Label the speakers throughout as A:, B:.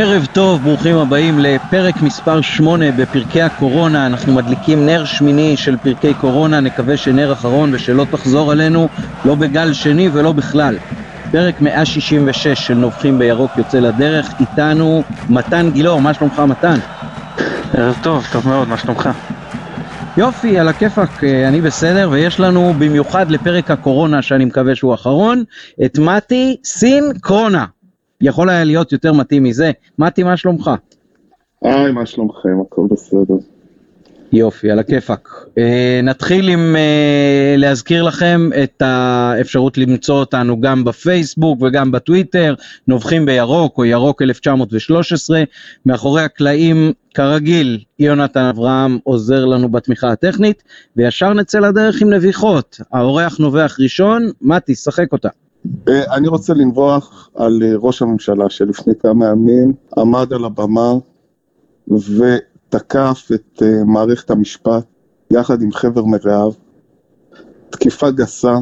A: ערב טוב, ברוכים הבאים לפרק מספר 8 בפרקי הקורונה. אנחנו מדליקים נר שמיני של פרקי קורונה, נקווה שנר אחרון ושלא תחזור עלינו, לא בגל שני ולא בכלל. פרק 166 של נובחים בירוק יוצא לדרך, איתנו מתן גילאור, מה שלומך מתן?
B: ערב טוב, טוב מאוד, מה שלומך?
A: יופי, על הכיפאק, אה, אני בסדר, ויש לנו במיוחד לפרק הקורונה, שאני מקווה שהוא אחרון, את מתי סין קרונה. יכול היה להיות יותר מתאים מזה. מתי, מה שלומך?
C: היי, מה שלומכם? הכל בסדר.
A: יופי, על הכיפאק. אה, נתחיל עם אה, להזכיר לכם את האפשרות למצוא אותנו גם בפייסבוק וגם בטוויטר, נובחים בירוק או ירוק 1913. מאחורי הקלעים, כרגיל, יונתן אברהם עוזר לנו בתמיכה הטכנית, וישר נצא לדרך עם נביחות. האורח נובח ראשון, מתי, שחק אותה.
C: אה, אני רוצה לנבוח על אה, ראש הממשלה שלפני כמה ימים עמד על הבמה ותקף את אה, מערכת המשפט יחד עם חבר מרעיו, תקיפה גסה,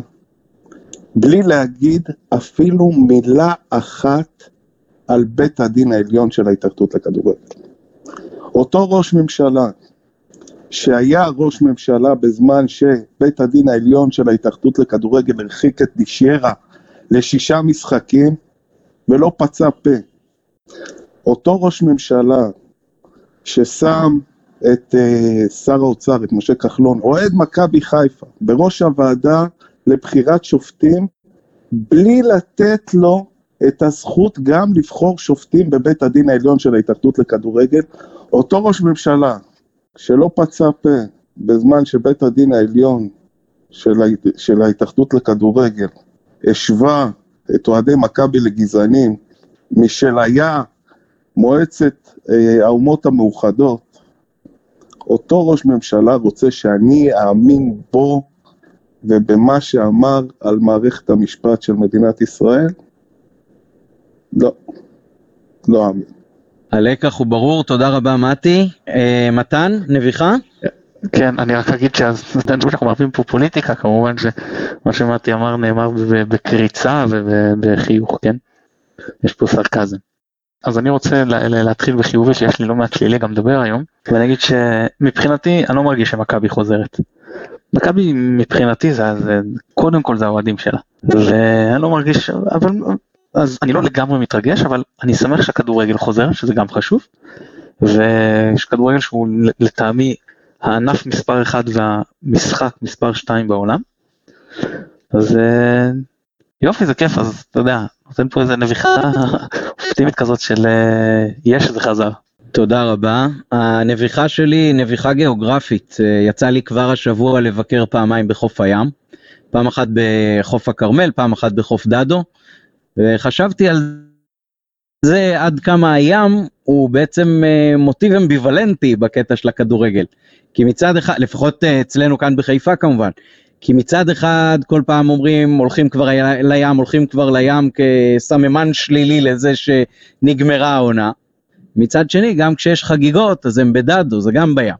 C: בלי להגיד אפילו מילה אחת על בית הדין העליון של ההתאחדות לכדורגל. אותו ראש ממשלה שהיה ראש ממשלה בזמן שבית הדין העליון של ההתאחדות לכדורגל הרחיק את דישיירה לשישה משחקים ולא פצע פה. אותו ראש ממשלה ששם את uh, שר האוצר, את משה כחלון, אוהד מכבי חיפה, בראש הוועדה לבחירת שופטים, בלי לתת לו את הזכות גם לבחור שופטים בבית הדין העליון של ההתאחדות לכדורגל. אותו ראש ממשלה שלא פצע פה בזמן שבית הדין העליון של, ההתאחדות לכדורגל השווה את אוהדי מכבי לגזענים משל היה מועצת אה, האומות המאוחדות, אותו ראש ממשלה רוצה שאני אאמין בו ובמה שאמר על מערכת המשפט של מדינת ישראל? לא, לא אאמין.
A: הלקח הוא ברור, תודה רבה מתי. אה, מתן, נביחה?
B: כן, אני רק אגיד שאנחנו מרבים פה פוליטיקה, כמובן שמה שמתי אמר נאמר בקריצה ובחיוך, כן? יש פה סרקזם. אז אני רוצה להתחיל בחיובי שיש לי לא מעט שלילי גם לדבר היום, ואני אגיד שמבחינתי אני לא מרגיש שמכבי חוזרת. מכבי מבחינתי זה, זה קודם כל זה האוהדים שלה, ואני לא מרגיש, אבל אז אני לא לגמרי מתרגש, אבל אני שמח שהכדורגל חוזר, שזה גם חשוב, ויש כדורגל שהוא לטעמי הענף מספר 1 והמשחק מספר 2 בעולם. אז אה, יופי זה כיף אז אתה יודע נותן פה איזה נביכה אופטימית כזאת של אה, יש זה חזר.
A: תודה רבה. הנביכה שלי היא נביכה גיאוגרפית. אה, יצא לי כבר השבוע לבקר פעמיים בחוף הים. פעם אחת בחוף הכרמל, פעם אחת בחוף דדו. וחשבתי על זה עד כמה הים הוא בעצם מוטיב אמביוולנטי בקטע של הכדורגל. כי מצד אחד, לפחות אה, אצלנו כאן בחיפה כמובן, כי מצד אחד כל פעם אומרים הולכים כבר לים, הולכים כבר לים כסממן שלילי לזה שנגמרה העונה. מצד שני, גם כשיש חגיגות, אז הם בדדו, זה גם בים.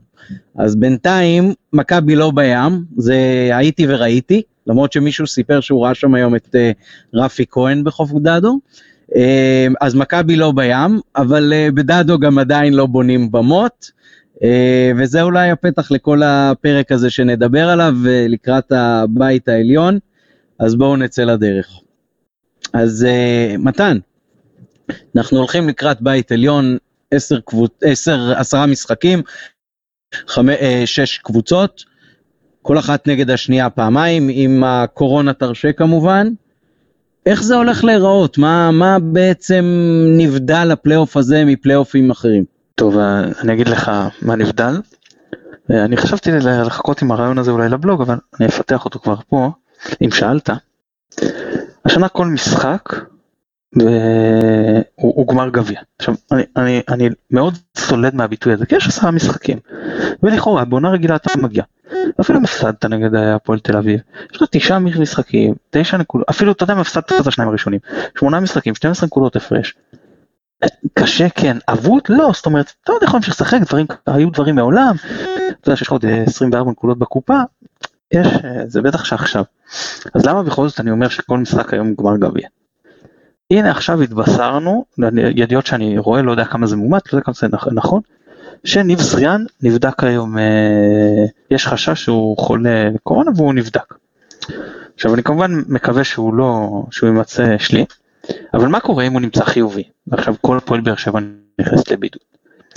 A: אז בינתיים, מכבי לא בים, זה הייתי וראיתי, למרות שמישהו סיפר שהוא ראה שם היום את uh, רפי כהן בחוף דדו. אז מכבי לא בים, אבל uh, בדדו גם עדיין לא בונים במות. אה, וזה אולי הפתח לכל הפרק הזה שנדבר עליו אה, לקראת הבית העליון, אז בואו נצא לדרך. אז אה, מתן, אנחנו הולכים לקראת בית עליון, עשר, קבוצ... עשר, עשרה משחקים, חמ... שש קבוצות, כל אחת נגד השנייה פעמיים, עם הקורונה תרשה כמובן. איך זה הולך להיראות? מה, מה בעצם נבדל הפלייאוף הזה מפלייאופים אחרים?
B: טוב, אני אגיד לך מה נבדל. אני חשבתי לחכות עם הרעיון הזה אולי לבלוג, אבל אני אפתח אותו כבר פה, אם שאלת. השנה כל משחק הוא, הוא גמר גביע. עכשיו, אני, אני, אני מאוד סולד מהביטוי הזה, כי יש עשרה משחקים. ולכאורה, בעונה רגילה אתה מגיע. אפילו אם הפסדת נגד הפועל תל אביב, יש לך תשעה משחקים, תשע נקודות, אפילו אתה יודע אם הפסדת את השניים הראשונים, שמונה משחקים, 12 נקודות הפרש. קשה כן, אבוד לא, זאת אומרת, אתה עוד יכול להמשיך לשחק, דברים, היו דברים מעולם, אתה יודע שיש לך עוד 24 נקודות בקופה, יש, זה בטח שעכשיו. אז למה בכל זאת אני אומר שכל משחק היום גמר גביע? הנה עכשיו התבשרנו, ידיעות שאני רואה, לא יודע כמה זה מומט, לא יודע כמה זה נכון, שניב זריאן נבדק היום, אה, יש חשש שהוא חולה קורונה והוא נבדק. עכשיו אני כמובן מקווה שהוא לא, שהוא יימצא שלי, אבל מה קורה אם הוא נמצא חיובי? ועכשיו כל פועל באר שבע נכנס לבידוד.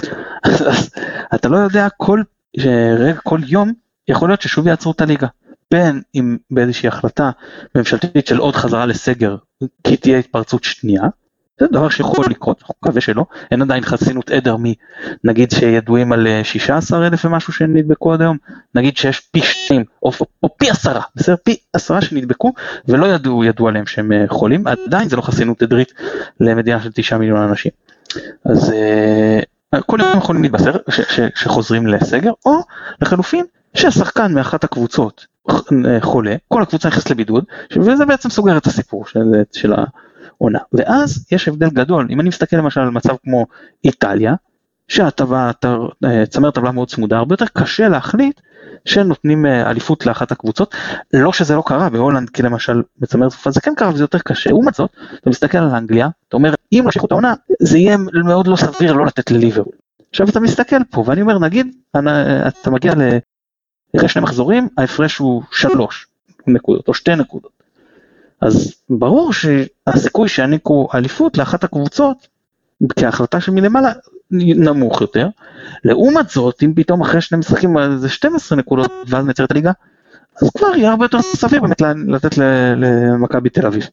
B: אז אתה לא יודע כל, רגע, כל יום יכול להיות ששוב יעצרו את הליגה. בין אם באיזושהי החלטה ממשלתית של עוד חזרה לסגר כי תהיה התפרצות שנייה, זה דבר שיכול לקרות, אני מקווה שלא, אין עדיין חסינות עדר מנגיד שידועים על 16 אה, אלף ומשהו שנדבקו עד היום, נגיד שיש פי שתיים או, או פי עשרה, בסדר? פי עשרה שנדבקו ולא ידעו, ידעו עליהם שהם אה, חולים, עדיין זה לא חסינות עדרית למדינה של תשעה מיליון אנשים. אז uh, כל יום יכולים להתבשר שחוזרים לסגר, או לחלופין שהשחקן מאחת הקבוצות חולה, כל הקבוצה נכנסת לבידוד, וזה בעצם סוגר את הסיפור של, של העונה. ואז יש הבדל גדול, אם אני מסתכל למשל על מצב כמו איטליה, שהטבה, צמרת טבלה מאוד צמודה, הרבה יותר קשה להחליט שנותנים אה, אליפות לאחת הקבוצות, לא שזה לא קרה בהולנד, כי למשל בצמרת תקופה זה כן קרה וזה יותר קשה, לעומת זאת, אתה מסתכל על אנגליה, אתה אומר, אם נמשיכו את העונה, זה יהיה מאוד לא סביר לא לתת לליברול. עכשיו אתה מסתכל פה, ואני אומר, נגיד, אתה מגיע אחרי שני מחזורים ההפרש הוא שלוש נקודות או שתי נקודות. אז ברור שהסיכוי שיעניקו אליפות לאחת הקבוצות כהחלטה שמלמעלה נמוך יותר. לעומת זאת אם פתאום אחרי שני משחקים זה 12 נקודות ואז נצר את הליגה אז כבר יהיה הרבה יותר סביר באמת לתת למכבי תל אביב.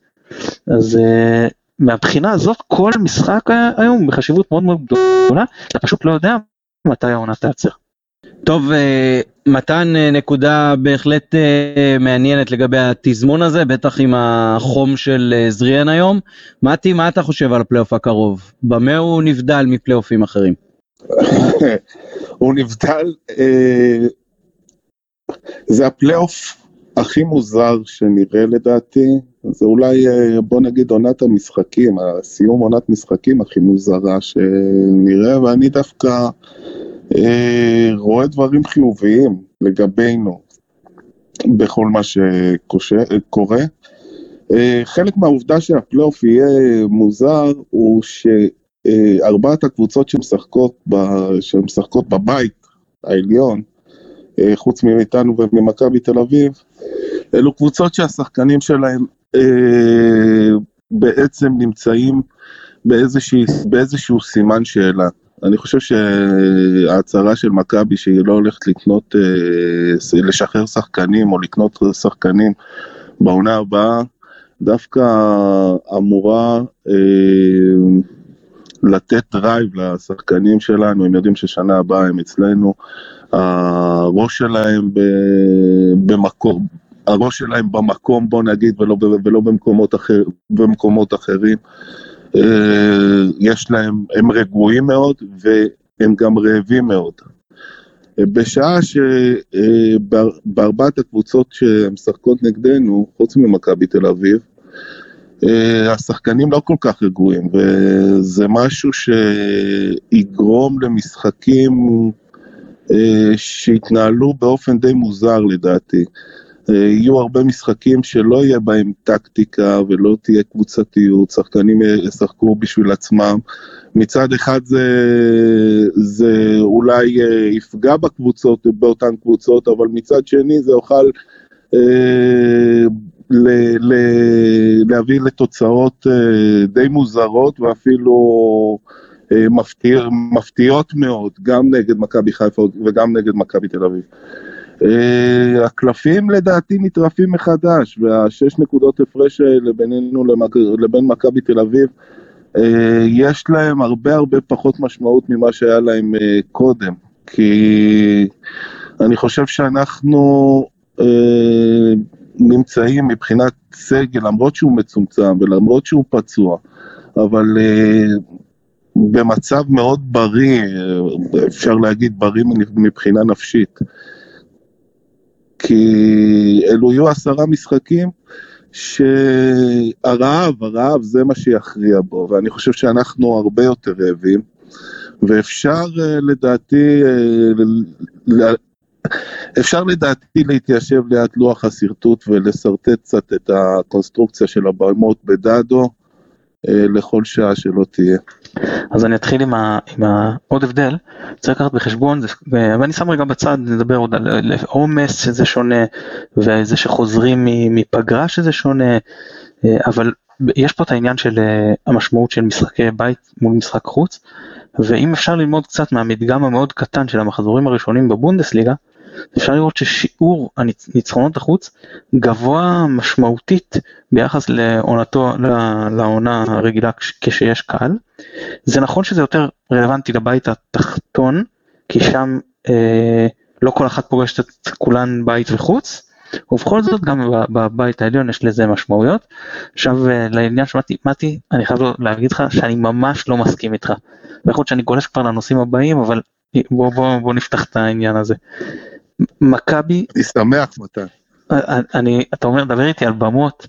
B: אז uh, מהבחינה הזאת כל משחק היום בחשיבות מאוד מאוד גדולה אתה פשוט לא יודע מתי העונה תעצר.
A: טוב, אה, מתן אה, נקודה בהחלט אה, מעניינת לגבי התזמון הזה, בטח עם החום של זריאן היום. מתי, מה אתה חושב על הפלייאוף הקרוב? במה הוא נבדל מפלייאופים אחרים?
C: הוא נבדל, זה הפלייאוף הכי מוזר שנראה לדעתי, זה אולי בוא נגיד עונת המשחקים, סיום עונת משחקים הכי מוזרה שנראה, ואני דווקא... אה, רואה דברים חיוביים לגבינו בכל מה שקורה. אה, חלק מהעובדה שהפלייאוף יהיה מוזר הוא שארבעת הקבוצות שמשחקות, ב, שמשחקות בבית העליון, אה, חוץ מאיתנו וממכבי תל אביב, אלו קבוצות שהשחקנים שלהם בעצם נמצאים באיזשה, באיזשהו סימן שאלה. אני חושב שההצהרה של מכבי שהיא לא הולכת לקנות, אה, לשחרר שחקנים או לקנות שחקנים בעונה הבאה, דווקא אמורה אה, לתת drive לשחקנים שלנו, הם יודעים ששנה הבאה הם אצלנו, הראש שלהם במקום, הראש שלהם במקום בוא נגיד ולא, ולא במקומות, אחר, במקומות אחרים. אה, יש להם, הם רגועים מאוד והם גם רעבים מאוד. בשעה שבארבעת הקבוצות שמשחקות נגדנו, חוץ ממכבי תל אביב, אה, השחקנים לא כל כך רגועים, וזה משהו שיגרום למשחקים אה, שיתנהלו באופן די מוזר לדעתי. יהיו הרבה משחקים שלא יהיה בהם טקטיקה ולא תהיה קבוצתיות, שחקנים ישחקו בשביל עצמם. מצד אחד זה, זה אולי אה, יפגע בקבוצות, באותן קבוצות, אבל מצד שני זה יוכל אה, ל, ל, להביא לתוצאות אה, די מוזרות ואפילו אה, מפתיע, מפתיעות מאוד, גם נגד מכבי חיפה וגם נגד מכבי תל אביב. Uh, הקלפים לדעתי נטרפים מחדש, והשש נקודות הפרש האלה בינינו למק... לבין מכבי תל אביב, uh, יש להם הרבה הרבה פחות משמעות ממה שהיה להם uh, קודם, כי אני חושב שאנחנו נמצאים מבחינת סגל, למרות שהוא מצומצם ולמרות שהוא פצוע, אבל במצב מאוד בריא, אפשר להגיד בריא מבחינה נפשית. כי אלו יהיו עשרה משחקים שהרעב, הרעב זה מה שיכריע בו, ואני חושב שאנחנו הרבה יותר רעבים, ואפשר אה, לדעתי, אה, אפשר לדעתי להתיישב ליד לוח השרטוט ולשרטט קצת את הקונסטרוקציה של הבמות בדאדו, לכל שעה שלא תהיה.
B: אז אני אתחיל עם, ה, עם העוד הבדל, צריך לקחת בחשבון, זה, ואני שם רגע בצד, נדבר עוד על עומס שזה שונה, וזה שחוזרים מפגרה שזה שונה, אבל יש פה את העניין של המשמעות של משחקי בית מול משחק חוץ, ואם אפשר ללמוד קצת מהמדגם המאוד קטן של המחזורים הראשונים בבונדסליגה, אפשר לראות ששיעור הניצחונות החוץ גבוה משמעותית ביחס לעונתו, לעונה הרגילה כשיש קהל. זה נכון שזה יותר רלוונטי לבית התחתון, כי שם אה, לא כל אחת פוגשת את כולן בית וחוץ, ובכל זאת גם בבית העליון יש לזה משמעויות. עכשיו אה, לעניין שמעתי, מתי, אני חייב להגיד לך שאני ממש לא מסכים איתך. ויכול להיות שאני גולש כבר לנושאים הבאים, אבל בוא, בוא, בוא נפתח את העניין הזה. מכבי,
C: אני שמח מתן.
B: אני, אתה אומר דבר איתי על במות,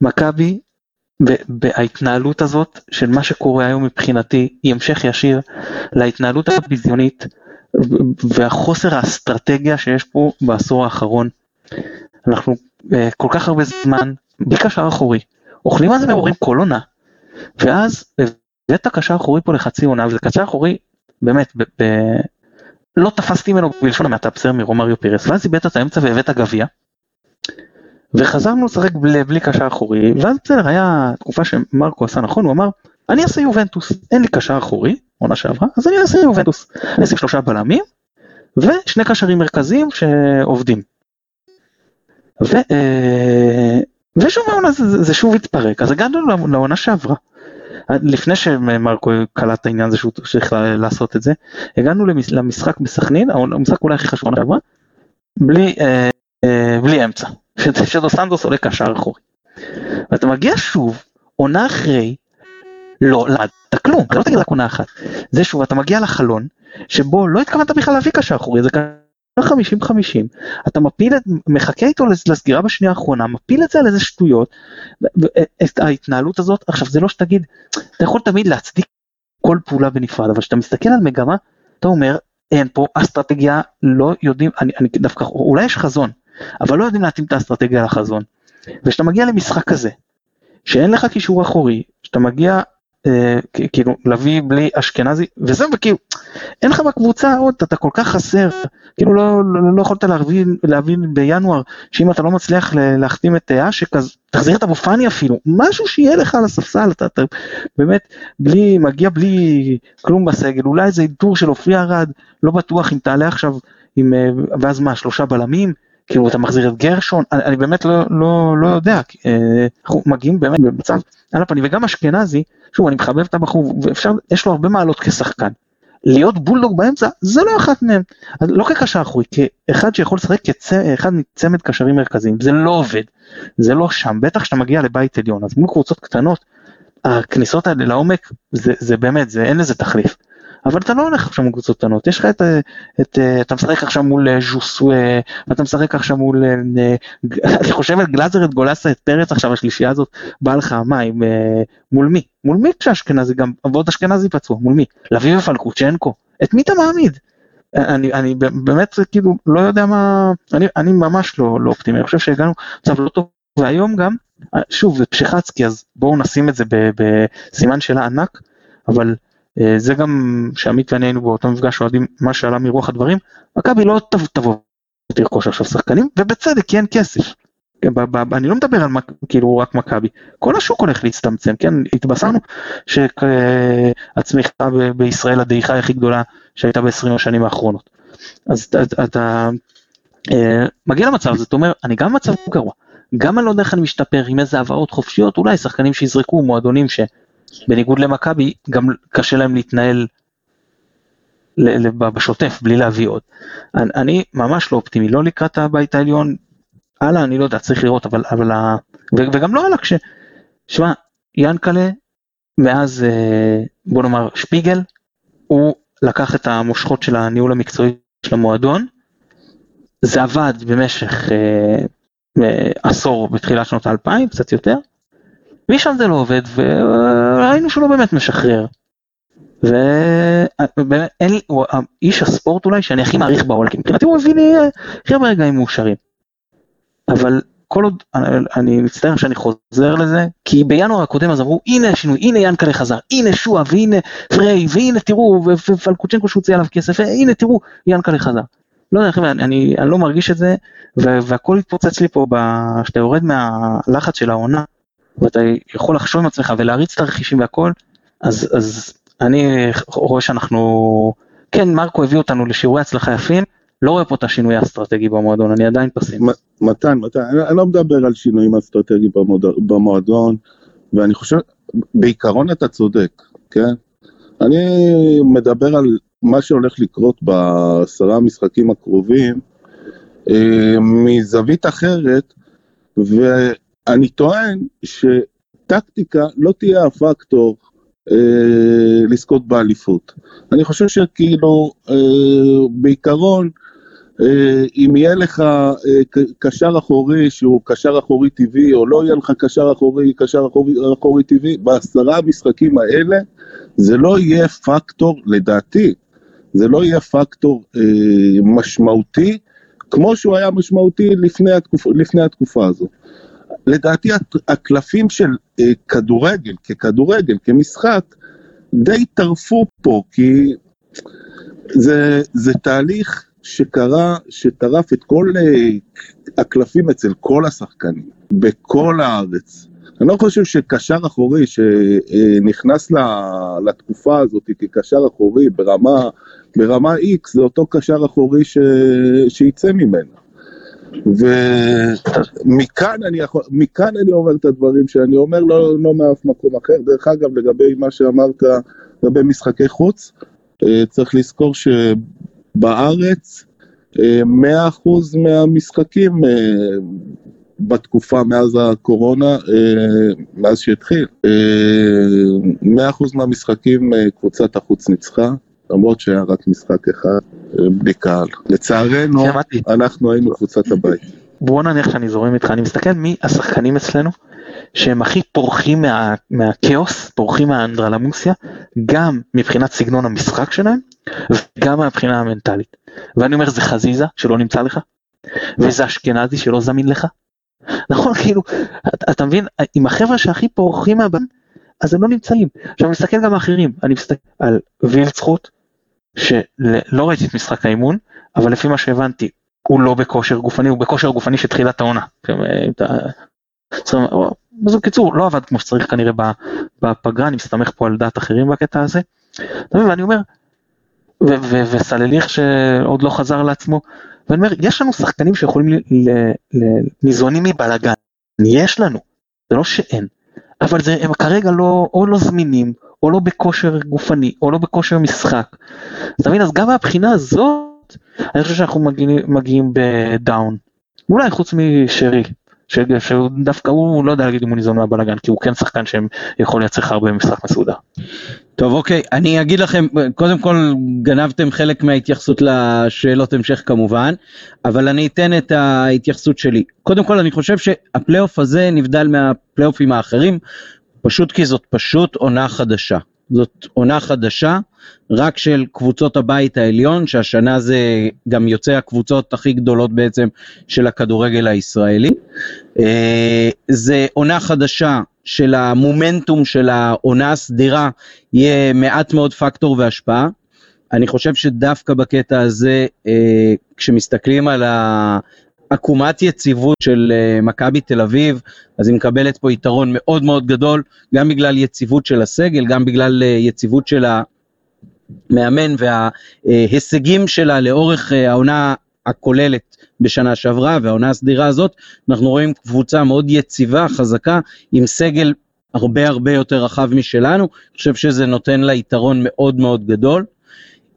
B: מכבי בהתנהלות הזאת של מה שקורה היום מבחינתי היא המשך ישיר להתנהלות הביזיונית והחוסר האסטרטגיה שיש פה בעשור האחרון. אנחנו אה, כל כך הרבה זמן בלי קשר אחורי אוכלים על זה ואומרים כל עונה ואז הבאת קשר אחורי פה לחצי עונה וזה קשר אחורי באמת לא תפסתי ממנו בלשון המעטה בסדר מרומריו פירס, ואז איבדת את האמצע והבאת גביע. וחזרנו לשחק בלי, קשר אחורי, ואז בסדר, היה תקופה שמרקו עשה נכון, הוא אמר, אני אעשה יובנטוס, אין לי קשר אחורי, עונה שעברה, אז אני אעשה יובנטוס. אני אעשה שלושה בלמים, ושני קשרים מרכזיים שעובדים. ו, אה, ושוב העונה זה, זה שוב התפרק, אז הגענו לעונה שעברה. לפני שמרקו קלט את העניין הזה שהוא צריך לעשות את זה, הגענו למשחק בסכנין, המשחק אולי הכי חשוב שעברה, בלי, אה, אה, בלי אמצע, שדו סנדוס עולה קשר אחורי. ואתה מגיע שוב, עונה אחרי, לא למדת כלום, אתה לא תגיד רק עונה אחת. זה שוב, אתה מגיע לחלון, שבו לא התכוונת בכלל להביא קשר אחורי, זה 50-50, אתה מפיל את, מחכה איתו לסגירה בשנייה האחרונה, מפיל את זה על איזה שטויות, את ההתנהלות הזאת, עכשיו זה לא שתגיד, אתה יכול תמיד להצדיק כל פעולה בנפרד, אבל כשאתה מסתכל על מגמה, אתה אומר, אין פה אסטרטגיה, לא יודעים, אני, אני דווקא, אולי יש חזון, אבל לא יודעים להתאים את האסטרטגיה לחזון. וכשאתה מגיע למשחק כזה, שאין לך קישור אחורי, שאתה מגיע אה, כאילו להביא בלי אשכנזי וזהו וכאילו אין לך בקבוצה עוד אתה כל כך חסר כאילו לא, לא, לא יכולת להבין, להבין בינואר שאם אתה לא מצליח להחתים את אה, אשק אז תחזיר את אבו פאני אפילו משהו שיהיה לך על הספסל אתה, אתה באמת בלי מגיע בלי כלום בסגל אולי איזה איתור של עופרי ארד לא בטוח אם תעלה עכשיו עם אה, ואז מה שלושה בלמים כאילו אתה מחזיר את גרשון, אני, אני באמת לא, לא, לא יודע, אה, אנחנו מגיעים באמת במצב על הפנים, וגם אשכנזי, שוב אני מחבב את הבחור, ואפשר, יש לו הרבה מעלות כשחקן. להיות בולדוג באמצע זה לא אחת מהם, לא כקשר אחורי, כאחד שיכול לשחק כאחד מצמד קשרים מרכזיים, זה לא עובד, זה לא שם, בטח כשאתה מגיע לבית עליון, אז מול קבוצות קטנות, הכניסות האלה לעומק, זה, זה באמת, זה, אין לזה תחליף. אבל אתה לא הולך עכשיו מול קבוצות קטנות, יש לך את, את, אתה משחק עכשיו מול אה, ז'וסווה, ואתה משחק עכשיו מול, אה, אני חושב על גלאזר, את גולסה, את פרץ עכשיו, השלישייה הזאת, בא לך אה, מול מי? מול מי כשאשכנזי גם, ועוד אשכנזי פצוע, מול מי? לביא ופלקוצ'נקו, את מי אתה מעמיד? אני, אני באמת כאילו לא יודע מה, אני, אני ממש לא, לא אופטימי, אני חושב שהגענו למצב לא טוב, והיום גם, שוב זה פשחצקי אז בואו נשים את זה בסימן שאלה ענק, אבל אה, זה גם שעמית ואני היינו באותו מפגש אוהדים מה שעלה מרוח הדברים, מכבי לא תבוא תרכוש עכשיו שחקנים, ובצדק כי אין כסף. אני לא מדבר על כאילו רק מכבי, כל השוק הולך להצטמצם, כן, התבשרנו שהצמיחה בישראל הדעיכה הכי גדולה שהייתה ב-20 השנים האחרונות. אז אתה אה, מגיע למצב, זאת אומרת, אני גם במצב גרוע, גם אני לא יודע איך אני משתפר עם איזה העברות חופשיות, אולי שחקנים שיזרקו, מועדונים ש... בניגוד למכבי, גם קשה להם להתנהל בשוטף בלי להביא עוד. אני, אני ממש לא אופטימי, לא לקראת הבית העליון, הלאה אני לא יודע, צריך לראות, אבל, אבל וגם לא הלאה כש... שמע, ינקלה, מאז אה, בוא נאמר שפיגל, הוא לקח את המושכות של הניהול המקצועי של המועדון, זה עבד במשך אה, אה, עשור בתחילת שנות האלפיים, קצת יותר, משם זה לא עובד וראינו שהוא לא באמת משחרר. ובאמת הוא איש הספורט אולי שאני הכי מעריך בעולם, כי מבחינתי הוא הביא לי הכי הרבה רגעים מאושרים. אבל כל עוד, אני מצטער שאני חוזר לזה, כי בינואר הקודם אז אמרו הנה השינוי, הנה ינקלה חזר, הנה שועה והנה פריי והנה תראו ופלקוצ'נקו שהוציא עליו כסף, הנה תראו ינקלה חזר. לא יודע חבר'ה, אני, אני לא מרגיש את זה והכל התפוצץ לי פה כשאתה יורד מהלחץ של העונה ואתה יכול לחשוב עם עצמך ולהריץ את הרכישים והכל, אז, אז אני רואה שאנחנו, כן מרקו הביא אותנו לשיעורי הצלחה יפים, לא רואה פה את השינוי האסטרטגי במועדון, אני עדיין פסימי.
C: מתן, מתן, אני לא מדבר על שינויים אסטרטגיים במועדון, ואני חושב, בעיקרון אתה צודק, כן? אני מדבר על מה שהולך לקרות בעשרה המשחקים הקרובים אה, מזווית אחרת, ואני טוען שטקטיקה לא תהיה הפקטור אה, לזכות באליפות. אני חושב שכאילו, אה, בעיקרון, אה, אם יהיה לך אה, קשר אחורי שהוא קשר אחורי טבעי, או לא יהיה לך קשר אחורי, קשר אחורי, אחורי טבעי, בעשרה המשחקים האלה זה לא יהיה פקטור, לדעתי, זה לא יהיה פקטור אה, משמעותי, כמו שהוא היה משמעותי לפני, התקופ, לפני התקופה הזו. לדעתי הקלפים של אה, כדורגל, ככדורגל, כמשחק, די טרפו פה, כי זה, זה תהליך שקרה, שטרף את כל אה, הקלפים אצל כל השחקנים, בכל הארץ. אני לא חושב שקשר אחורי שנכנס לתקופה הזאת כקשר אחורי ברמה, ברמה X זה אותו קשר אחורי ש... שיצא ממנו. ומכאן אני, יכול, מכאן אני אומר את הדברים שאני אומר, לא, לא מאף מקום אחר. דרך אגב, לגבי מה שאמרת, לגבי משחקי חוץ, אה, צריך לזכור שבארץ 100% אה, מהמשחקים אה, בתקופה מאז הקורונה, מאז שהתחיל, 100% מהמשחקים קבוצת החוץ ניצחה. למרות שהיה רק משחק אחד בלי קהל. לצערנו, אנחנו היינו קבוצת הבית.
B: בוא נניח שאני זורם איתך, אני מסתכל מי השחקנים אצלנו שהם הכי פורחים מה, מהכאוס, פורחים מהאנדרלמוסיה, גם מבחינת סגנון המשחק שלהם, וגם מהבחינה המנטלית. ואני אומר זה חזיזה שלא נמצא לך, וזה אשכנזי שלא זמין לך. נכון, כאילו, אתה, אתה מבין, עם החבר'ה שהכי פורחים מהבן, אז הם לא נמצאים. עכשיו אני מסתכל גם האחרים, אני מסתכל על וילצחוט, שלא ראיתי את משחק האימון, אבל לפי מה שהבנתי, הוא לא בכושר גופני, הוא בכושר גופני של תחילת העונה. אז בקיצור, לא עבד כמו שצריך כנראה בפגרה, אני מסתמך פה על דעת אחרים בקטע הזה. ואני אומר, וסלליך שעוד לא חזר לעצמו, ואני אומר, יש לנו שחקנים שיכולים, ניזונים מבלאגן, יש לנו, זה לא שאין, אבל זה, הם כרגע לא, או לא זמינים, או לא בכושר גופני, או לא בכושר משחק. אתה מבין? אז גם מהבחינה הזאת, אני חושב שאנחנו מגיעים, מגיעים בדאון. אולי חוץ משרי, שדווקא הוא לא יודע להגיד אם הוא ניזון מהבלאגן, כי הוא כן שחקן שיכול לייצר לך הרבה משחק מסודר.
A: טוב אוקיי, אני אגיד לכם, קודם כל גנבתם חלק מההתייחסות לשאלות המשך כמובן, אבל אני אתן את ההתייחסות שלי. קודם כל אני חושב שהפלייאוף הזה נבדל מהפלייאופים האחרים, פשוט כי זאת פשוט עונה חדשה. זאת עונה חדשה, רק של קבוצות הבית העליון, שהשנה זה גם יוצא הקבוצות הכי גדולות בעצם של הכדורגל הישראלי. אה, זה עונה חדשה של המומנטום של העונה הסדירה, יהיה מעט מאוד פקטור והשפעה. אני חושב שדווקא בקטע הזה, אה, כשמסתכלים על ה... עקומת יציבות של uh, מכבי תל אביב, אז היא מקבלת פה יתרון מאוד מאוד גדול, גם בגלל יציבות של הסגל, גם בגלל uh, יציבות של המאמן וההישגים שלה לאורך העונה הכוללת בשנה שעברה והעונה הסדירה הזאת, אנחנו רואים קבוצה מאוד יציבה, חזקה, עם סגל הרבה הרבה יותר רחב משלנו, אני חושב שזה נותן לה יתרון מאוד מאוד גדול.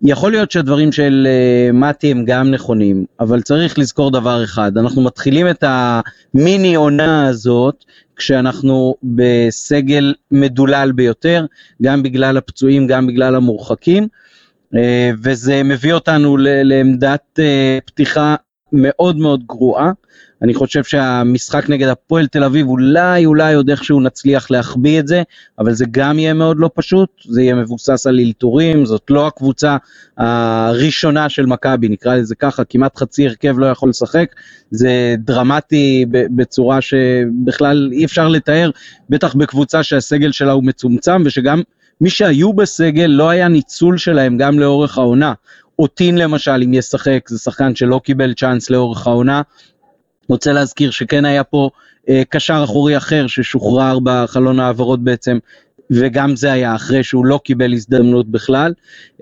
A: יכול להיות שהדברים של uh, מתי הם גם נכונים, אבל צריך לזכור דבר אחד, אנחנו מתחילים את המיני עונה הזאת כשאנחנו בסגל מדולל ביותר, גם בגלל הפצועים, גם בגלל המורחקים, uh, וזה מביא אותנו לעמדת uh, פתיחה מאוד מאוד גרועה. אני חושב שהמשחק נגד הפועל תל אביב אולי אולי עוד איכשהו נצליח להחביא את זה, אבל זה גם יהיה מאוד לא פשוט, זה יהיה מבוסס על אלתורים, זאת לא הקבוצה הראשונה של מכבי, נקרא לזה ככה, כמעט חצי הרכב לא יכול לשחק, זה דרמטי בצורה שבכלל אי אפשר לתאר, בטח בקבוצה שהסגל שלה הוא מצומצם ושגם מי שהיו בסגל לא היה ניצול שלהם גם לאורך העונה. אוטין למשל, אם ישחק, זה שחקן שלא קיבל צ'אנס לאורך העונה. רוצה להזכיר שכן היה פה אה, קשר אחורי אחר ששוחרר בחלון העברות בעצם, וגם זה היה אחרי שהוא לא קיבל הזדמנות בכלל.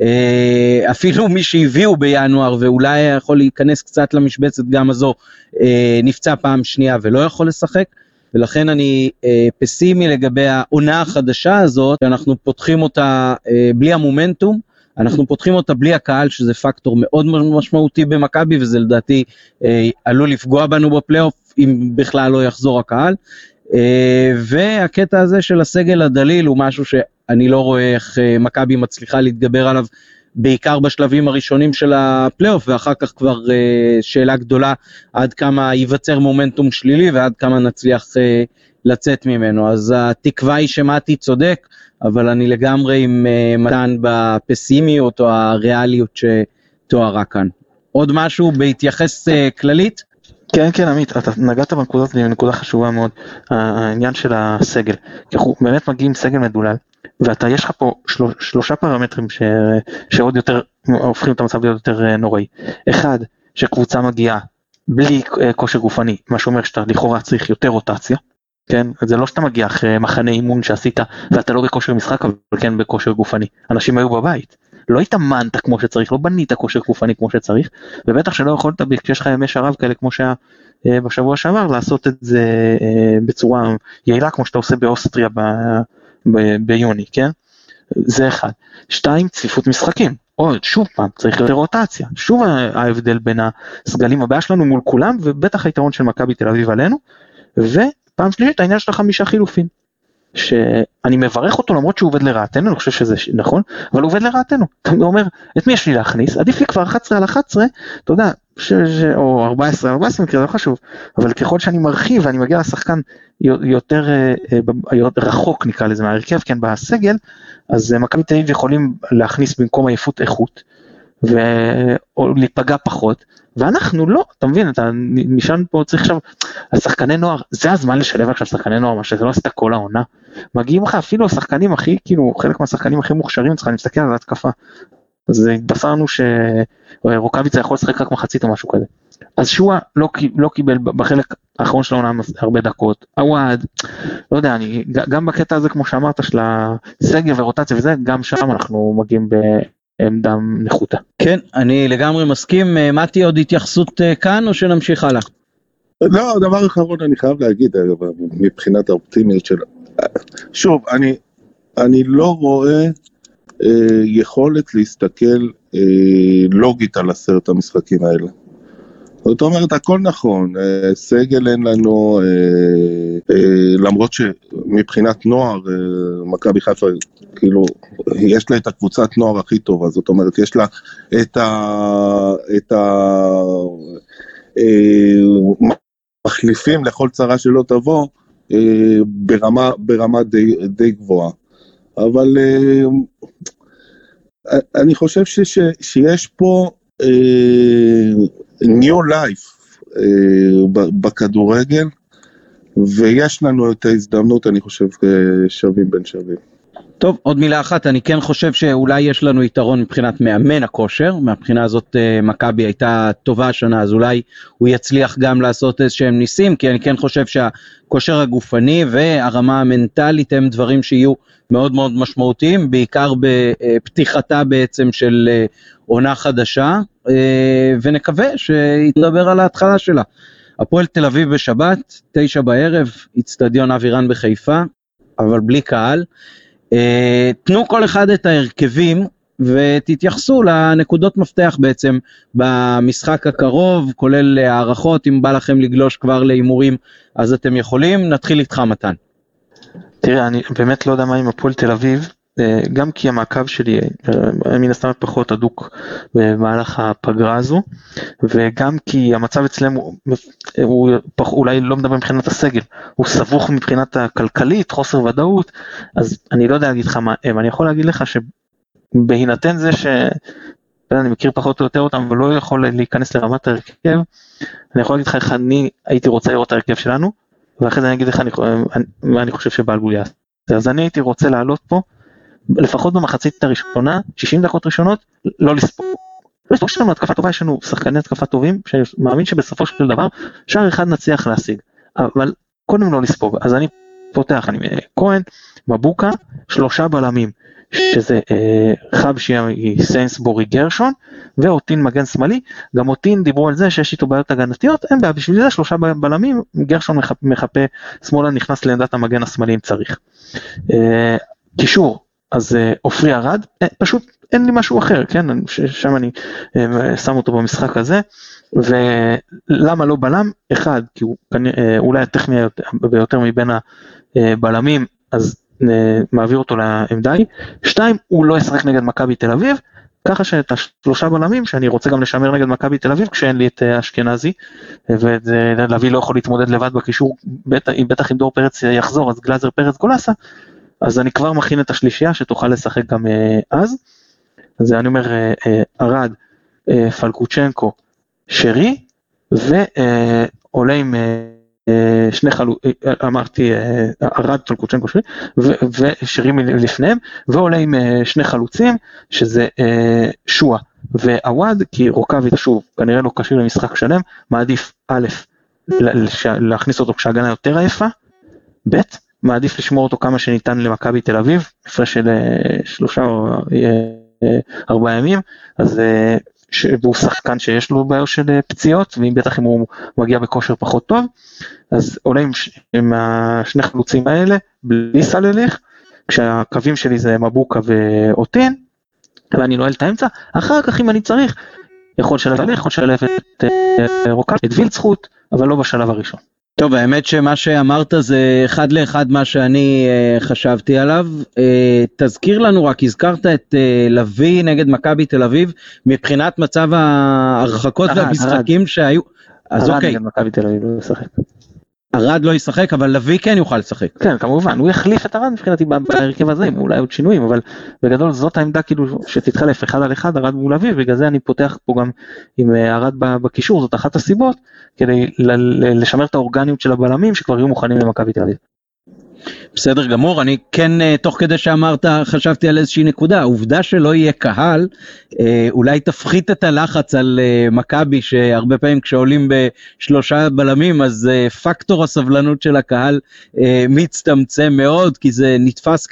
A: אה, אפילו מי שהביאו בינואר ואולי היה יכול להיכנס קצת למשבצת גם הזו, אה, נפצע פעם שנייה ולא יכול לשחק. ולכן אני אה, פסימי לגבי העונה החדשה הזאת, שאנחנו פותחים אותה אה, בלי המומנטום, אנחנו פותחים אותה בלי הקהל, שזה פקטור מאוד משמעותי במכבי, וזה לדעתי אה, עלול לפגוע בנו בפלייאוף, אם בכלל לא יחזור הקהל. אה, והקטע הזה של הסגל הדליל הוא משהו שאני לא רואה איך אה, מכבי מצליחה להתגבר עליו בעיקר בשלבים הראשונים של הפלייאוף, ואחר כך כבר uh, שאלה גדולה עד כמה ייווצר מומנטום שלילי ועד כמה נצליח uh, לצאת ממנו. אז התקווה היא שמתי צודק, אבל אני לגמרי עם uh, מתן בפסימיות או הריאליות שתוארה כאן. עוד משהו בהתייחס uh, כללית?
B: כן כן עמית אתה נגעת בנקודה הזאת נקודה חשובה מאוד העניין של הסגל כי אנחנו באמת מגיעים סגל מדולל ואתה יש לך פה של, שלושה פרמטרים ש, שעוד יותר הופכים את המצב להיות יותר אה, נוראי. אחד, שקבוצה מגיעה בלי אה, כושר גופני, מה שאומר שאתה לכאורה צריך יותר רוטציה. כן, זה לא שאתה מגיע אחרי מחנה אימון שעשית ואתה לא בכושר משחק אבל כן בכושר גופני, אנשים היו בבית, לא התאמנת כמו שצריך, לא בנית כושר גופני כמו שצריך, ובטח שלא יכולת כשיש לך ימי שרב כאלה כמו שהיה אה, בשבוע שעבר לעשות את זה בצורה יעילה כמו שאתה עושה באוסטריה ב- ביוני, כן? זה אחד. שתיים, צפיפות משחקים. עוד, שוב פעם, צריך יותר רוטציה. שוב ההבדל בין הסגלים, הבעיה שלנו מול כולם, ובטח היתרון של מכבי תל אביב עלינו. ופעם שלישית, העניין של החמישה חילופין. שאני מברך אותו למרות שהוא עובד לרעתנו, אני חושב שזה נכון, אבל הוא עובד לרעתנו. אתה אומר, את מי יש לי להכניס? עדיף לי כבר 11 על 11, אתה יודע, ש, או 14 על 14 מקרה, לא חשוב, אבל ככל שאני מרחיב ואני מגיע לשחקן יותר, אה, אה, יותר רחוק נקרא לזה מהרכב, כן, בסגל, אז מכבי תל אביב יכולים להכניס במקום עייפות איכות, ולהיפגע פחות, ואנחנו לא, אתה מבין, אתה נשען פה, צריך עכשיו, השחקני נוער, זה הזמן לשלב עכשיו שחקני נוער, מה שזה לא עשית כל העונה. מגיעים לך אפילו השחקנים הכי, כאילו, חלק מהשחקנים הכי מוכשרים, צריכה להסתכל על ההתקפה. אז התבשרנו שרוקאביצה יכול לשחק רק מחצית או משהו כזה. אז שואה לא, לא קיבל בחלק האחרון של העונה הרבה דקות, עווד, לא יודע, אני, גם בקטע הזה כמו שאמרת של הסגל ורוטציה וזה, גם שם אנחנו מגיעים עמדה נחותה.
A: כן, אני לגמרי מסכים. אה, מתי עוד התייחסות אה, כאן או שנמשיך הלאה?
C: לא, דבר אחרון אני חייב להגיד, מבחינת האופטימיות של... שוב, אני, אני לא רואה אה, יכולת להסתכל אה, לוגית על עשרת המשחקים האלה. זאת אומרת, הכל נכון, אה, סגל אין לנו, אה, אה, למרות שמבחינת נוער, מכבי חיפה, כאילו, יש לה את הקבוצת נוער הכי טובה, זאת אומרת, יש לה את ה... את ה מחליפים לכל צרה שלא תבוא, ברמה, ברמה די, די גבוהה. אבל אני חושב ש, שיש פה new life uh, בכדורגל, ויש לנו את ההזדמנות, אני חושב, שווים בין שווים.
A: טוב, עוד מילה אחת, אני כן חושב שאולי יש לנו יתרון מבחינת מאמן הכושר, מהבחינה הזאת אה, מכבי הייתה טובה השנה, אז אולי הוא יצליח גם לעשות איזשהם ניסים, כי אני כן חושב שהכושר הגופני והרמה המנטלית הם דברים שיהיו מאוד מאוד משמעותיים, בעיקר בפתיחתה בעצם של אה, עונה חדשה, אה, ונקווה שיתדבר על ההתחלה שלה. הפועל תל אביב בשבת, תשע בערב, איצטדיון אבירן בחיפה, אבל בלי קהל. אה, תנו כל אחד את ההרכבים ותתייחסו לנקודות מפתח בעצם במשחק הקרוב, כולל הערכות, אם בא לכם לגלוש כבר להימורים אז אתם יכולים, נתחיל איתך מתן.
B: תראה, אני באמת לא יודע מה עם הפועל תל אביב, גם כי המעקב שלי מן הסתם פחות הדוק במהלך הפגרה הזו, וגם כי המצב אצלם הוא, הוא אולי לא מדבר מבחינת הסגל, הוא סבוך מבחינת הכלכלית, חוסר ודאות, אז אני לא יודע להגיד לך מה הם, אני יכול להגיד לך שבהינתן זה ש... אני מכיר פחות או יותר אותם ולא יכול להיכנס לרמת ההרכב, אני יכול להגיד לך איך אני הייתי רוצה לראות את ההרכב שלנו, ואחרי זה אני אגיד לך מה אני חושב שבלבול יעשה. אז אני הייתי רוצה לעלות פה, לפחות במחצית הראשונה, 60 דקות ראשונות, לא לספור. לא לספור, יש התקפה טובה, יש לנו שחקני התקפה טובים, שאני מאמין שבסופו של דבר, שער אחד נצליח להשיג. אבל קודם לא לספוג, אז אני פותח, אני כהן, מבוקה, שלושה בלמים. שזה אה, חבשי סיינסבורי גרשון ואוטין מגן שמאלי, גם אוטין דיברו על זה שיש איתו בעיות הגנתיות, אין בעיה, בשביל זה שלושה בלמים, גרשון מחפה שמאלה נכנס לעמדת המגן השמאלי אם צריך. אה, קישור, אז אה, עופרי ארד, אה, פשוט אין לי משהו אחר, כן, שם אני אה, שם אותו במשחק הזה, ולמה לא בלם? אחד, כי הוא אולי הטכני ביותר מבין הבלמים, אז מעביר אותו לעמדה היא, שתיים, הוא לא ישחק נגד מכבי תל אביב, ככה שאת השלושה בלמים שאני רוצה גם לשמר נגד מכבי תל אביב כשאין לי את אשכנזי ולוי לא יכול להתמודד לבד בקישור, בטח אם דור פרץ יחזור אז גלאזר פרץ גולסה, אז אני כבר מכין את השלישייה שתוכל לשחק גם אה, אז. אז אני אומר ארד, אה, פלקוצ'נקו, שרי ועולה עם אה, שני חלוצים, אה, אמרתי ארד אה, טולקוצ'נקו שרי, ושירים לפניהם, ועולה עם שני חלוצים, שזה שואה ועווד, כי רוקאביץ' שוב, כנראה לא כשיר למשחק שלם, מעדיף א', להכניס אותו כשהגנה יותר עייפה, ב', מעדיף לשמור אותו כמה שניתן למכבי תל אביב, הפרש של שלושה או ארבעה ימים, אז והוא שחקן שיש לו בעיות של אה, פציעות, ואם בטח אם הוא מגיע בכושר פחות טוב, אז עולה עם, עם השני חלוצים האלה, בלי סלליך, כשהקווים שלי זה מבוקה ואוטין, ואני נועל את האמצע, אחר כך אם אני צריך, יכול לשלב הליך, יכול לשלב את אה, רוקל, את וילצחוט, אבל לא בשלב הראשון.
A: טוב, האמת שמה שאמרת זה אחד לאחד מה שאני uh, חשבתי עליו. Uh, תזכיר לנו רק, הזכרת את uh, לביא נגד מכבי תל אביב, מבחינת מצב ההרחקות והמשחקים שהיו.
B: אז אוקיי. נגד מכבי תל אביב, לא ישחק.
A: ארד לא ישחק אבל לביא כן יוכל לשחק.
B: כן כמובן הוא יחליף את ארד מבחינתי בהרכב הזה עם אולי עוד שינויים אבל בגדול זאת העמדה כאילו שתתחלף אחד על אחד ארד מול לביא בגלל זה אני פותח פה גם עם ארד בקישור זאת אחת הסיבות כדי לשמר את האורגניות של הבלמים שכבר יהיו מוכנים למכבי תל אביב.
A: בסדר גמור, אני כן, אה, תוך כדי שאמרת, חשבתי על איזושהי נקודה, העובדה שלא יהיה קהל, אה, אולי תפחית את הלחץ על אה, מכבי, שהרבה פעמים כשעולים בשלושה בלמים, אז פקטור הסבלנות של הקהל מצטמצם מאוד, כי זה נתפס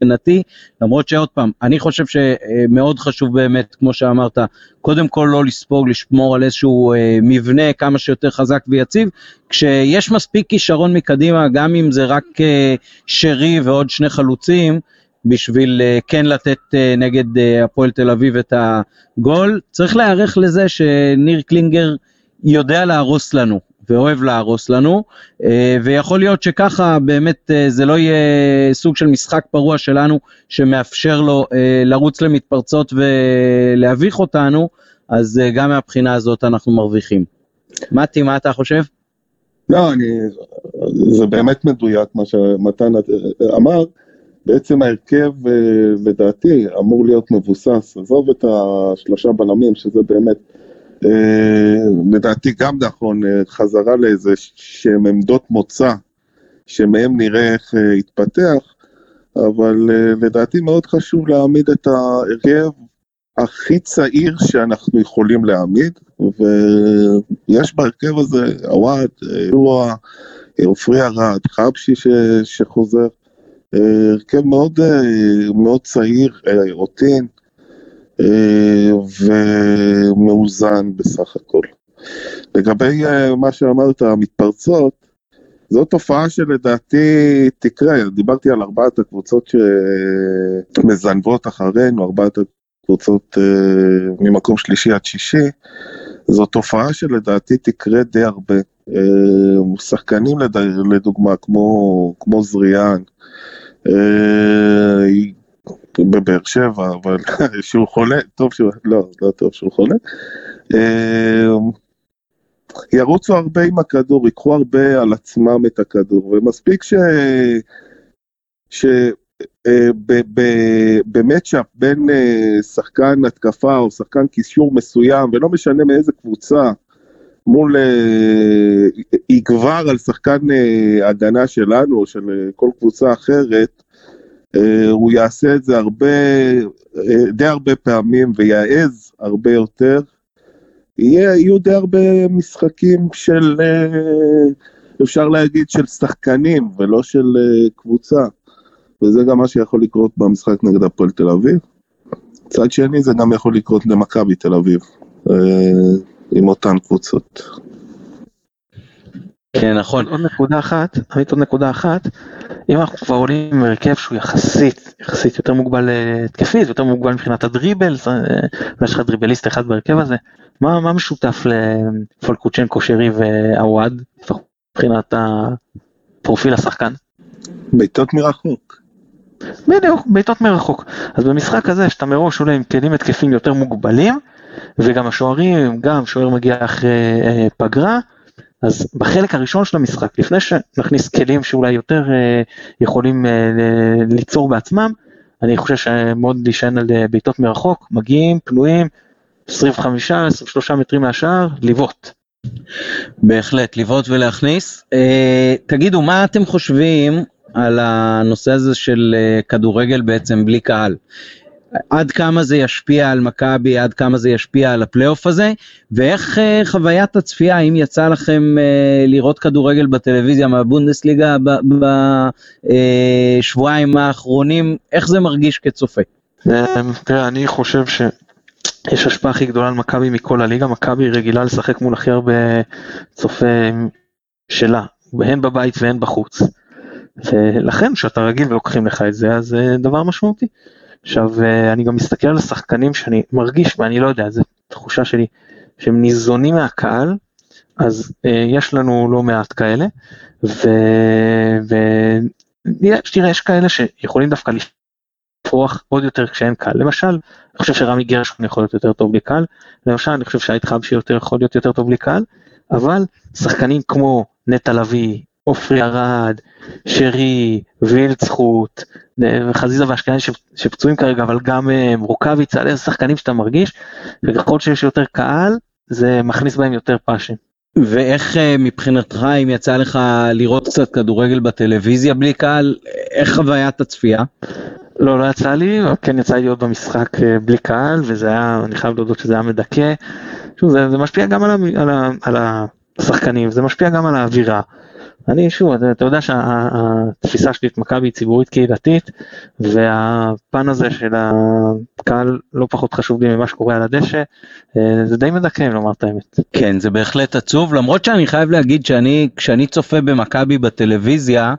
A: כהגנתי, למרות שעוד פעם, אני חושב שמאוד חשוב באמת, כמו שאמרת, קודם כל לא לספוג, לשמור על איזשהו מבנה כמה שיותר חזק ויציב, כשיש מספיק כישרון מקדימה, גם אם זה רק שרי ועוד שני חלוצים, בשביל uh, כן לתת uh, נגד uh, הפועל תל אביב את הגול. צריך להיערך לזה שניר קלינגר יודע להרוס לנו ואוהב להרוס לנו, uh, ויכול להיות שככה באמת uh, זה לא יהיה סוג של משחק פרוע שלנו שמאפשר לו uh, לרוץ למתפרצות ולהביך אותנו, אז גם מהבחינה הזאת אנחנו מרוויחים. מתי, מה אתה חושב?
C: לא, אני, זה באמת מדויק מה שמתן אמר. בעצם ההרכב אה, לדעתי אמור להיות מבוסס, עזוב את השלושה בלמים שזה באמת אה, לדעתי גם נכון, אה, חזרה לאיזה שהם עמדות מוצא שמהם נראה איך יתפתח, אבל לדעתי מאוד חשוב להעמיד את ההרכב הכי צעיר שאנחנו יכולים להעמיד, ויש בהרכב הזה עווד, לואה, עופרי ארד, חבשי ש, שחוזר, הרכב מאוד, מאוד צעיר, רוטין ומאוזן בסך הכל. לגבי מה שאמרת, המתפרצות, זו תופעה שלדעתי תקרה, דיברתי על ארבעת הקבוצות שמזנבות אחרינו, ארבעת קבוצות uh, ממקום שלישי עד שישי, זו תופעה שלדעתי תקרה די הרבה. שחקנים לד... לדוגמה כמו, כמו זריאן, בבאר שבע, אבל שהוא חולה, טוב שהוא, לא, לא טוב שהוא חולה. אה, ירוצו הרבה עם הכדור, ייקחו הרבה על עצמם את הכדור, ומספיק ש... ש... אה, במצ'אפ בין אה, שחקן התקפה או שחקן קישור מסוים, ולא משנה מאיזה קבוצה, מול יגבר על שחקן הגנה שלנו או של כל קבוצה אחרת, הוא יעשה את זה הרבה, די הרבה פעמים ויעז הרבה יותר. יהיה, יהיו די הרבה משחקים של, אה, אפשר להגיד, של שחקנים ולא של אה, קבוצה. וזה גם מה שיכול לקרות במשחק נגד הפועל תל אביב. מצד שני זה גם יכול לקרות למכבי תל אביב, אה, עם אותן קבוצות.
B: כן נכון. עוד נקודה אחת, עמית עוד נקודה אחת, אם אנחנו כבר עולים עם הרכב שהוא יחסית, יחסית יותר מוגבל התקפית, יותר מוגבל מבחינת הדריבל, יש לך דריבליסט אחד בהרכב הזה, מה, מה משותף לפולקוצ'נקו, שרי ועווד, מבחינת הפרופיל השחקן?
C: בעיטות מרחוק.
B: בדיוק, בעיטות מרחוק. אז במשחק הזה שאתה מראש עולה עם כלים התקפים יותר מוגבלים, וגם השוערים, גם שוער מגיע אחרי אה, פגרה, אז בחלק הראשון של המשחק, לפני שנכניס כלים שאולי יותר אה, יכולים אה, ליצור בעצמם, אני חושב שמאוד להישען על אה, בעיטות מרחוק, מגיעים, פנויים, 25, 23 מטרים מהשער, לבעוט.
A: בהחלט, לבעוט ולהכניס. תגידו, מה אתם חושבים על הנושא הזה של כדורגל בעצם בלי קהל? עד כמה זה ישפיע על מכבי, עד כמה זה ישפיע על הפלייאוף הזה, ואיך אה, חוויית הצפייה, האם יצא לכם אה, לראות כדורגל בטלוויזיה מהבונדסליגה בשבועיים אה, האחרונים, איך זה מרגיש כצופה?
B: תראה, אני חושב ש... יש השפעה הכי גדולה על מכבי מכל הליגה, מכבי רגילה לשחק מול הכי הרבה צופה שלה, הן בבית והן בחוץ. ולכן כשאתה רגיל ולוקחים לך את זה, אז זה דבר משמעותי. עכשיו אה, אני גם מסתכל על השחקנים שאני מרגיש ואני לא יודע, זו תחושה שלי, שהם ניזונים מהקהל, אז uh, יש לנו לא מעט כאלה, ותראה יש כאלה שיכולים דווקא לפרוח עוד יותר כשאין קהל, למשל, אני חושב שרמי גרשון יכול להיות יותר טוב בלי קהל, למשל אני חושב שהיית חבשי יותר יכול להיות יותר טוב בלי קהל, אבל שחקנים כמו נטע לביא, עופרי ארד, שרי, וילדסחוט, חזיזה ואשכנזי שפצועים כרגע, אבל גם אה, רוקאביצה, איזה שחקנים שאתה מרגיש, וככל שיש יותר קהל, זה מכניס בהם יותר passion.
A: ואיך אה, מבחינתך, אם יצא לך לראות קצת כדורגל בטלוויזיה בלי קהל, איך חוויית הצפייה?
B: לא, לא יצא לי, כן יצא לי להיות במשחק אה, בלי קהל, וזה היה, אני חייב להודות שזה היה מדכא. שוב, זה, זה משפיע גם על, ה, על, ה, על השחקנים, זה משפיע גם על האווירה. אני שוב, אתה, אתה יודע שהתפיסה שלי את מכבי היא ציבורית קהילתית, והפן הזה של הקהל לא פחות חשוב לי ממה שקורה על הדשא, אה, זה די מדכא לומר את האמת.
A: כן, זה בהחלט עצוב, למרות שאני חייב להגיד שאני, כשאני צופה במכבי בטלוויזיה,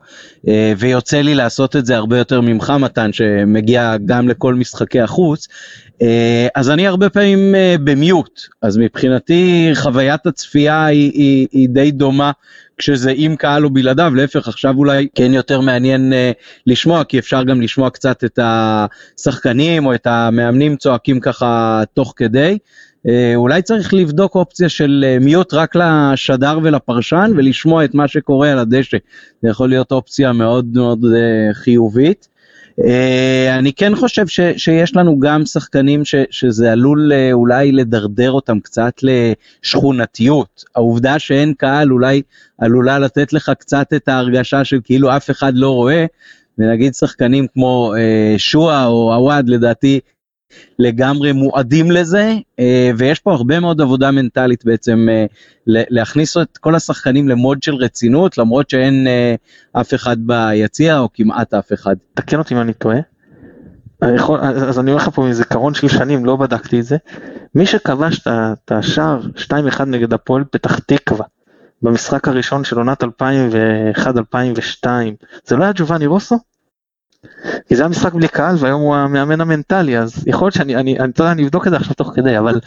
A: אה, ויוצא לי לעשות את זה הרבה יותר ממך מתן, שמגיע גם לכל משחקי החוץ, אז אני הרבה פעמים במיוט, אז מבחינתי חוויית הצפייה היא, היא, היא די דומה כשזה עם קהל או בלעדיו, להפך עכשיו אולי כן יותר מעניין uh, לשמוע, כי אפשר גם לשמוע קצת את השחקנים או את המאמנים צועקים ככה תוך כדי. Uh, אולי צריך לבדוק אופציה של uh, מיוט רק לשדר ולפרשן ולשמוע את מה שקורה על הדשא. זה יכול להיות אופציה מאוד מאוד uh, חיובית. Uh, אני כן חושב ש, שיש לנו גם שחקנים ש, שזה עלול uh, אולי לדרדר אותם קצת לשכונתיות. העובדה שאין קהל אולי עלולה לתת לך קצת את ההרגשה של כאילו אף אחד לא רואה, ונגיד שחקנים כמו uh, שואה או עווד לדעתי לגמרי מועדים לזה, אה, ויש פה הרבה מאוד עבודה מנטלית בעצם אה, להכניס את כל השחקנים למוד של רצינות, למרות שאין אה, אף אחד ביציע או כמעט אף אחד.
B: תקן אותי אם אני טועה. יכול, אז אני אומר לך פה מזיכרון של שנים, לא בדקתי את זה. מי שכבש את השער 2-1 נגד הפועל פתח תקווה במשחק הראשון של עונת 2001-2002, זה לא היה ג'ובאני רוסו? כי זה היה משחק בלי קהל והיום הוא המאמן המנטלי אז יכול להיות שאני אני אני, אני אבדוק את זה עכשיו תוך כדי אבל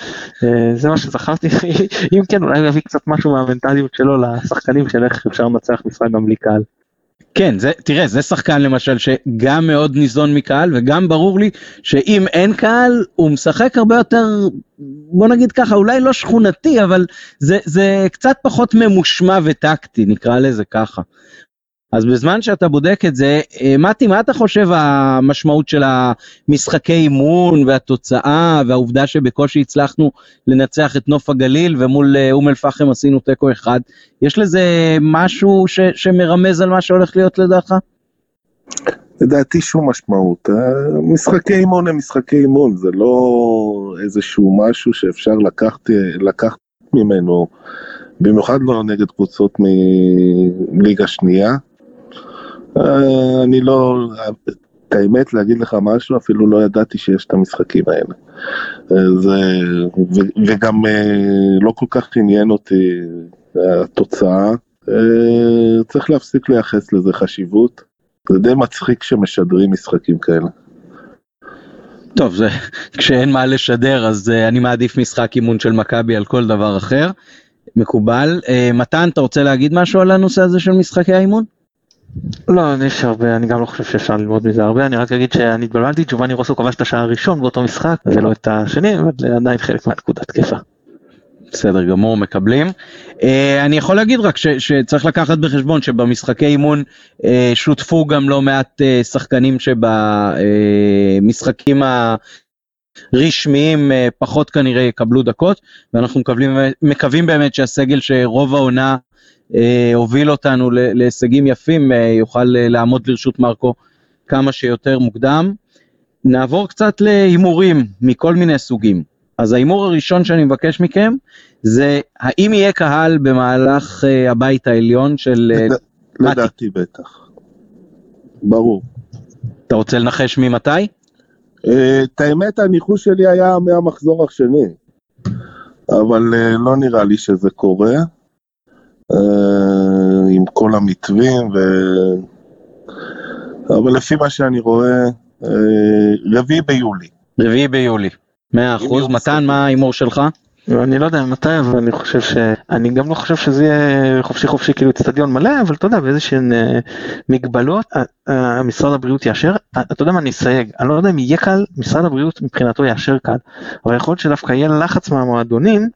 B: אה, זה מה שזכרתי אם כן אולי הוא יביא קצת משהו מהמנטליות שלו לשחקנים של איך אפשר לנצח משחק גם בלי קהל.
A: כן, זה, תראה, זה שחקן למשל שגם מאוד ניזון מקהל וגם ברור לי שאם אין קהל הוא משחק הרבה יותר, בוא נגיד ככה, אולי לא שכונתי, אבל זה, זה קצת פחות ממושמע וטקטי, נקרא לזה ככה. אז בזמן שאתה בודק את זה, אה, מתי, מה אתה חושב המשמעות של המשחקי אימון והתוצאה והעובדה שבקושי הצלחנו לנצח את נוף הגליל ומול אה, אום אל פחם עשינו תיקו אחד, יש לזה משהו ש, שמרמז על מה שהולך להיות לדעתך?
C: לדעתי שום משמעות. אה, משחקי אימון הם משחקי אימון, זה לא איזשהו משהו שאפשר לקחת, לקחת ממנו, במיוחד לא נגד קבוצות מליגה שנייה. אה, אני לא, את האמת להגיד לך משהו, אפילו לא ידעתי שיש את המשחקים האלה. אה, זה, ו, וגם אה, לא כל כך עניין אותי התוצאה. צריך להפסיק לייחס לזה חשיבות. זה די מצחיק שמשדרים משחקים כאלה.
A: טוב, זה, כשאין מה לשדר אז אני מעדיף משחק אימון של מכבי על כל דבר אחר. מקובל. מתן, אתה רוצה להגיד משהו על הנושא הזה של משחקי האימון?
B: לא, יש הרבה, אני גם לא חושב שאפשר ללמוד מזה הרבה, אני רק אגיד שאני התבלבלתי, ג'ובאני רוסו כבש את השער הראשון באותו משחק ולא את השני, אבל עדיין חלק מהנקודה תקפה.
A: בסדר גמור, מקבלים. Uh, אני יכול להגיד רק שצריך לקחת בחשבון שבמשחקי אימון uh, שותפו גם לא מעט uh, שחקנים שבמשחקים הרשמיים uh, פחות כנראה יקבלו דקות, ואנחנו מקבלים, מקווים באמת שהסגל שרוב העונה הוביל אותנו להישגים יפים, אה, יוכל אה, לעמוד לרשות מרקו כמה שיותר מוקדם. נעבור קצת להימורים מכל מיני סוגים. אז ההימור הראשון שאני מבקש מכם זה האם יהיה קהל במהלך הבית העליון של...
C: לדעתי בטח. ברור.
A: אתה רוצה לנחש ממתי?
C: את האמת הניחוש שלי היה מהמחזור השני, אבל לא נראה לי שזה קורה. אה, עם כל המתווים, ו... אבל לפי מה שאני רואה, אה, רביעי ביולי.
A: רביעי ביולי, מאה אחוז. מתן, מה ההימור שלך?
B: אני לא יודע מתי אבל אני חושב ש... אני גם לא חושב שזה יהיה חופשי חופשי כאילו אצטדיון מלא אבל אתה יודע באיזה שהן אה, מגבלות משרד הבריאות יאשר אתה יודע מה אני אסייג אני לא יודע אם יהיה קל משרד הבריאות מבחינתו יאשר קל אבל יכול להיות שדווקא יהיה לחץ מהמועדונים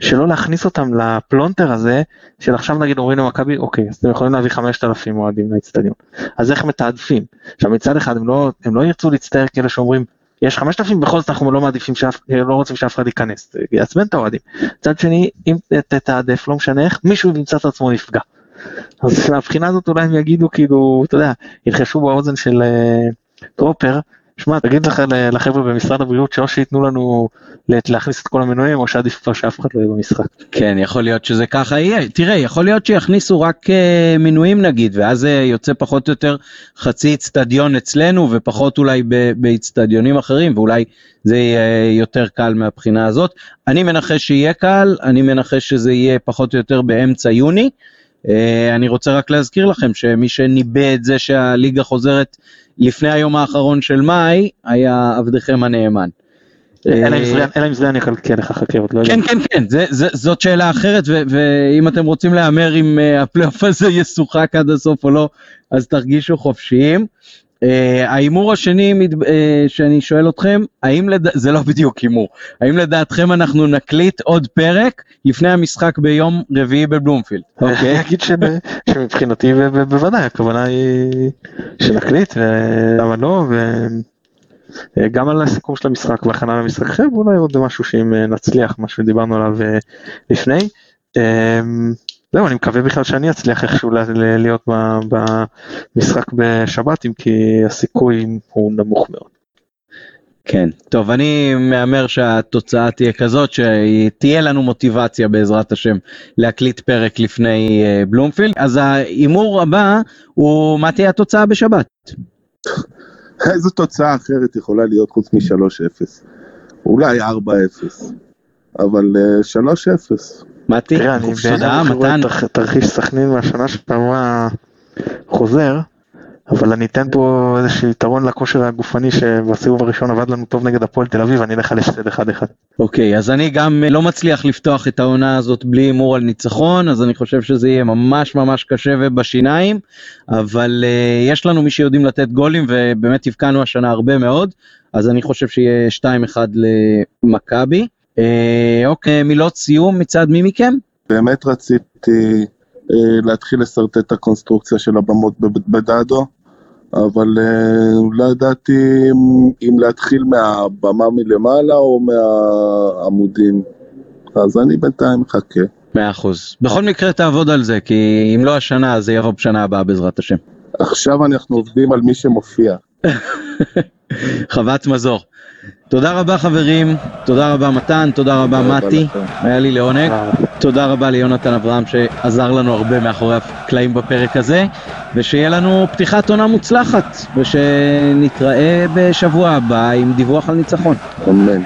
B: שלא להכניס אותם לפלונטר הזה של עכשיו נגיד אומרים למכבי אוקיי אז אתם יכולים להביא 5,000 אוהדים לאצטדיון. אז איך מתעדפים? עכשיו מצד אחד הם לא הם לא ירצו להצטער כאלה שאומרים יש 5,000 בכל זאת אנחנו לא מעדיפים שאף לא רוצים שאף אחד ייכנס יעצבן את האוהדים. מצד שני אם תתעדף לא משנה איך מישהו ימצא את עצמו נפגע. אז מהבחינה הזאת אולי הם יגידו כאילו אתה יודע ילחשו באוזן של uh, טרופר שמע, תגיד לך לחבר'ה במשרד הבריאות שאו שייתנו לנו להכניס את כל המנויים או שעדיף כבר שאף אחד לא יהיה במשחק.
A: כן, יכול להיות שזה ככה יהיה. תראה, יכול להיות שיכניסו רק uh, מנויים נגיד, ואז זה יוצא פחות או יותר חצי אצטדיון אצלנו ופחות אולי באצטדיונים אחרים, ואולי זה יהיה יותר קל מהבחינה הזאת. אני מנחש שיהיה קל, אני מנחש שזה יהיה פחות או יותר באמצע יוני. Uh, אני רוצה רק להזכיר לכם שמי שניבא את זה שהליגה חוזרת לפני היום האחרון של מאי היה עבדכם הנאמן.
B: אלא אם זה אני אקלקל לך חקירות.
A: כן כן כן זאת שאלה אחרת ואם אתם רוצים להמר אם אה, הפלייאוף הזה ישוחק עד הסוף או לא אז תרגישו חופשיים. אה, ההימור השני אה, שאני שואל אתכם, האם לד... זה לא בדיוק הימור, האם לדעתכם אנחנו נקליט עוד פרק לפני המשחק ביום רביעי בבלומפילד?
B: אוקיי. אני אגיד שמבחינתי בוודאי הכוונה היא שנקליט ולמה לא וגם על הסיכום של המשחק והכנה למשחק אחר ואולי עוד משהו שאם נצליח מה שדיברנו עליו לפני. זהו, אני מקווה בכלל שאני אצליח איכשהו להיות במשחק בשבת, אם כי הסיכוי הוא נמוך מאוד.
A: כן, טוב, אני מהמר שהתוצאה תהיה כזאת שתהיה לנו מוטיבציה בעזרת השם להקליט פרק לפני uh, בלומפילד. אז ההימור הבא הוא מה תהיה התוצאה בשבת.
C: איזו תוצאה אחרת יכולה להיות חוץ מ-3-0? אולי 4-0, אבל uh, אה, 3-0.
B: מתי, תראה, אני בעיניי רואה תרחיש סכנין מהשנה שעברה חוזר, אבל אני אתן פה איזשהו יתרון לכושר הגופני שבסיבוב הראשון עבד לנו טוב נגד הפועל תל אביב, אני אלך על הפסד 1-1.
A: אוקיי, אז אני גם לא מצליח לפתוח את העונה הזאת בלי הימור על ניצחון, אז אני חושב שזה יהיה ממש ממש קשה ובשיניים, אבל uh, יש לנו מי שיודעים לתת גולים, ובאמת הבקענו השנה הרבה מאוד, אז אני חושב שיהיה 2-1 למכבי. Uh, אוקיי, מילות סיום מצד מי מכם?
C: באמת רציתי אה, להתחיל לשרטט את הקונסטרוקציה של הבמות בדאדו, אבל אה, לא ידעתי אם להתחיל מהבמה מלמעלה או מהעמודים, אז אני בינתיים מחכה.
A: מאה אחוז. בכל מקרה תעבוד על זה, כי אם לא השנה, אז זה יבוא בשנה הבאה בעזרת השם.
C: עכשיו אנחנו עובדים על מי שמופיע.
A: חוות מזור. תודה רבה חברים, תודה רבה מתן, תודה רבה מתי, היה לי לעונג. תודה רבה ליונתן אברהם שעזר לנו הרבה מאחורי הקלעים בפרק הזה, ושיהיה לנו פתיחת עונה מוצלחת, ושנתראה בשבוע הבא עם דיווח על ניצחון.
C: אמן.